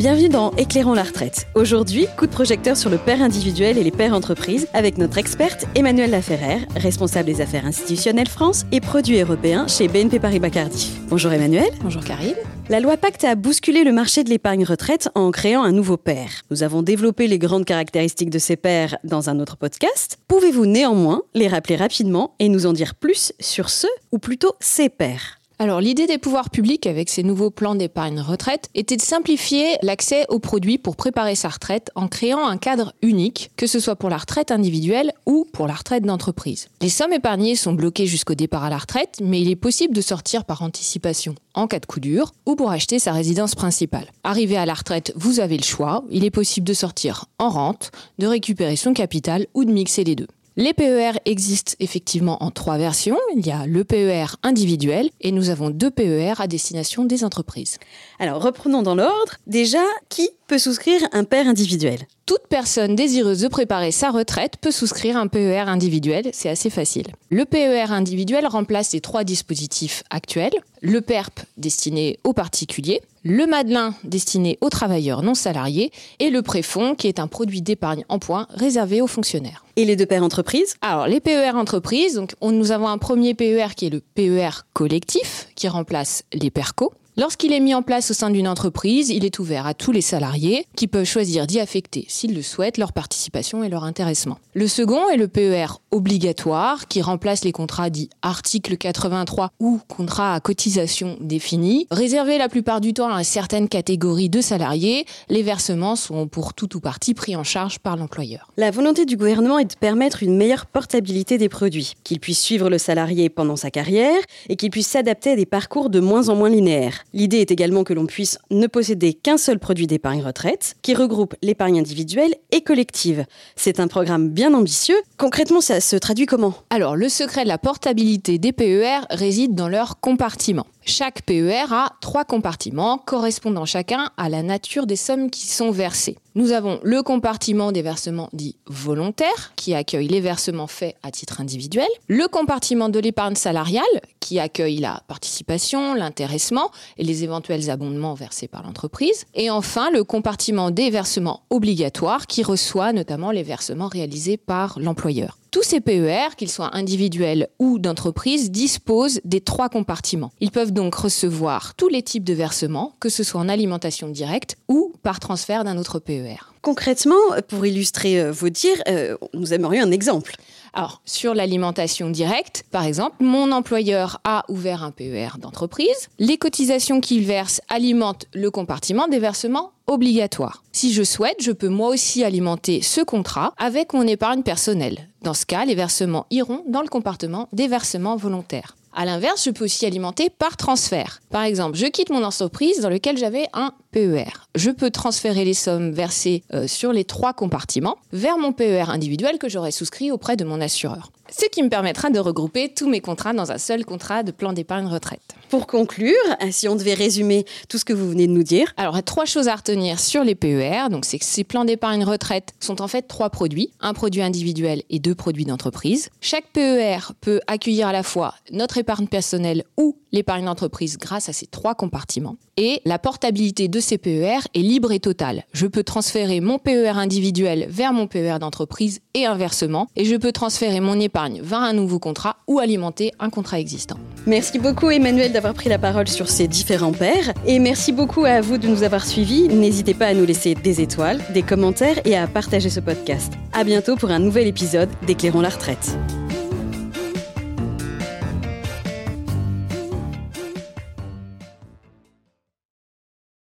Bienvenue dans Éclairons la retraite. Aujourd'hui, coup de projecteur sur le père individuel et les pères entreprises avec notre experte Emmanuelle Laferrère, responsable des affaires institutionnelles France et produits européens chez BNP Paribas Cardiff. Bonjour Emmanuelle. Bonjour Karine. La loi Pacte a bousculé le marché de l'épargne retraite en créant un nouveau père. Nous avons développé les grandes caractéristiques de ces pairs dans un autre podcast. Pouvez-vous néanmoins les rappeler rapidement et nous en dire plus sur ce, ou plutôt ces pairs alors l'idée des pouvoirs publics avec ces nouveaux plans d'épargne retraite était de simplifier l'accès aux produits pour préparer sa retraite en créant un cadre unique, que ce soit pour la retraite individuelle ou pour la retraite d'entreprise. Les sommes épargnées sont bloquées jusqu'au départ à la retraite, mais il est possible de sortir par anticipation en cas de coup dur ou pour acheter sa résidence principale. Arrivé à la retraite, vous avez le choix, il est possible de sortir en rente, de récupérer son capital ou de mixer les deux. Les PER existent effectivement en trois versions. Il y a le PER individuel et nous avons deux PER à destination des entreprises. Alors reprenons dans l'ordre. Déjà, qui peut souscrire un PER individuel? Toute personne désireuse de préparer sa retraite peut souscrire un PER individuel, c'est assez facile. Le PER individuel remplace les trois dispositifs actuels, le PERP destiné aux particuliers, le Madelin destiné aux travailleurs non salariés et le préfonds qui est un produit d'épargne en points réservé aux fonctionnaires. Et les deux PER entreprises? Alors les PER entreprises, donc nous avons un premier PER qui est le PER collectif qui remplace les PERCO. Lorsqu'il est mis en place au sein d'une entreprise, il est ouvert à tous les salariés qui peuvent choisir d'y affecter, s'ils le souhaitent, leur participation et leur intéressement. Le second est le PER obligatoire qui remplace les contrats dits article 83 ou contrats à cotisation définie. Réservé la plupart du temps à certaines catégories de salariés, les versements sont pour tout ou partie pris en charge par l'employeur. La volonté du gouvernement est de permettre une meilleure portabilité des produits, qu'il puisse suivre le salarié pendant sa carrière et qu'il puisse s'adapter à des parcours de moins en moins linéaires. L'idée est également que l'on puisse ne posséder qu'un seul produit d'épargne retraite qui regroupe l'épargne individuelle et collective. C'est un programme bien ambitieux. Concrètement, ça se traduit comment? Alors, le secret de la portabilité des PER réside dans leur compartiment. Chaque PER a trois compartiments correspondant chacun à la nature des sommes qui sont versées. Nous avons le compartiment des versements dits volontaires, qui accueille les versements faits à titre individuel, le compartiment de l'épargne salariale, qui accueille la participation, l'intéressement et les éventuels abondements versés par l'entreprise, et enfin le compartiment des versements obligatoires, qui reçoit notamment les versements réalisés par l'employeur. Tous ces PER, qu'ils soient individuels ou d'entreprise, disposent des trois compartiments. Ils peuvent donc recevoir tous les types de versements, que ce soit en alimentation directe ou par transfert d'un autre PER. Concrètement, pour illustrer euh, vos dires, euh, nous aimerions un exemple. Alors, sur l'alimentation directe, par exemple, mon employeur a ouvert un PER d'entreprise. Les cotisations qu'il verse alimentent le compartiment des versements obligatoires. Si je souhaite, je peux moi aussi alimenter ce contrat avec mon épargne personnelle. Dans ce cas, les versements iront dans le compartiment des versements volontaires. À l'inverse, je peux aussi alimenter par transfert. Par exemple, je quitte mon entreprise dans laquelle j'avais un PER. Je peux transférer les sommes versées euh, sur les trois compartiments vers mon PER individuel que j'aurais souscrit auprès de mon assureur. Ce qui me permettra de regrouper tous mes contrats dans un seul contrat de plan d'épargne retraite. Pour conclure, si on devait résumer tout ce que vous venez de nous dire. Alors, il y a trois choses à retenir sur les PER. Donc, c'est que ces plans d'épargne retraite sont en fait trois produits. Un produit individuel et deux produits d'entreprise. Chaque PER peut accueillir à la fois notre épargne personnelle ou l'épargne d'entreprise grâce à ces trois compartiments. Et la portabilité de ces PER est libre et totale. Je peux transférer mon PER individuel vers mon PER d'entreprise et inversement. Et je peux transférer mon épargne vers un nouveau contrat ou alimenter un contrat existant. Merci beaucoup Emmanuel d'avoir pris la parole sur ces différents pairs. Et merci beaucoup à vous de nous avoir suivis. N'hésitez pas à nous laisser des étoiles, des commentaires et à partager ce podcast. À bientôt pour un nouvel épisode d'Éclairons la retraite.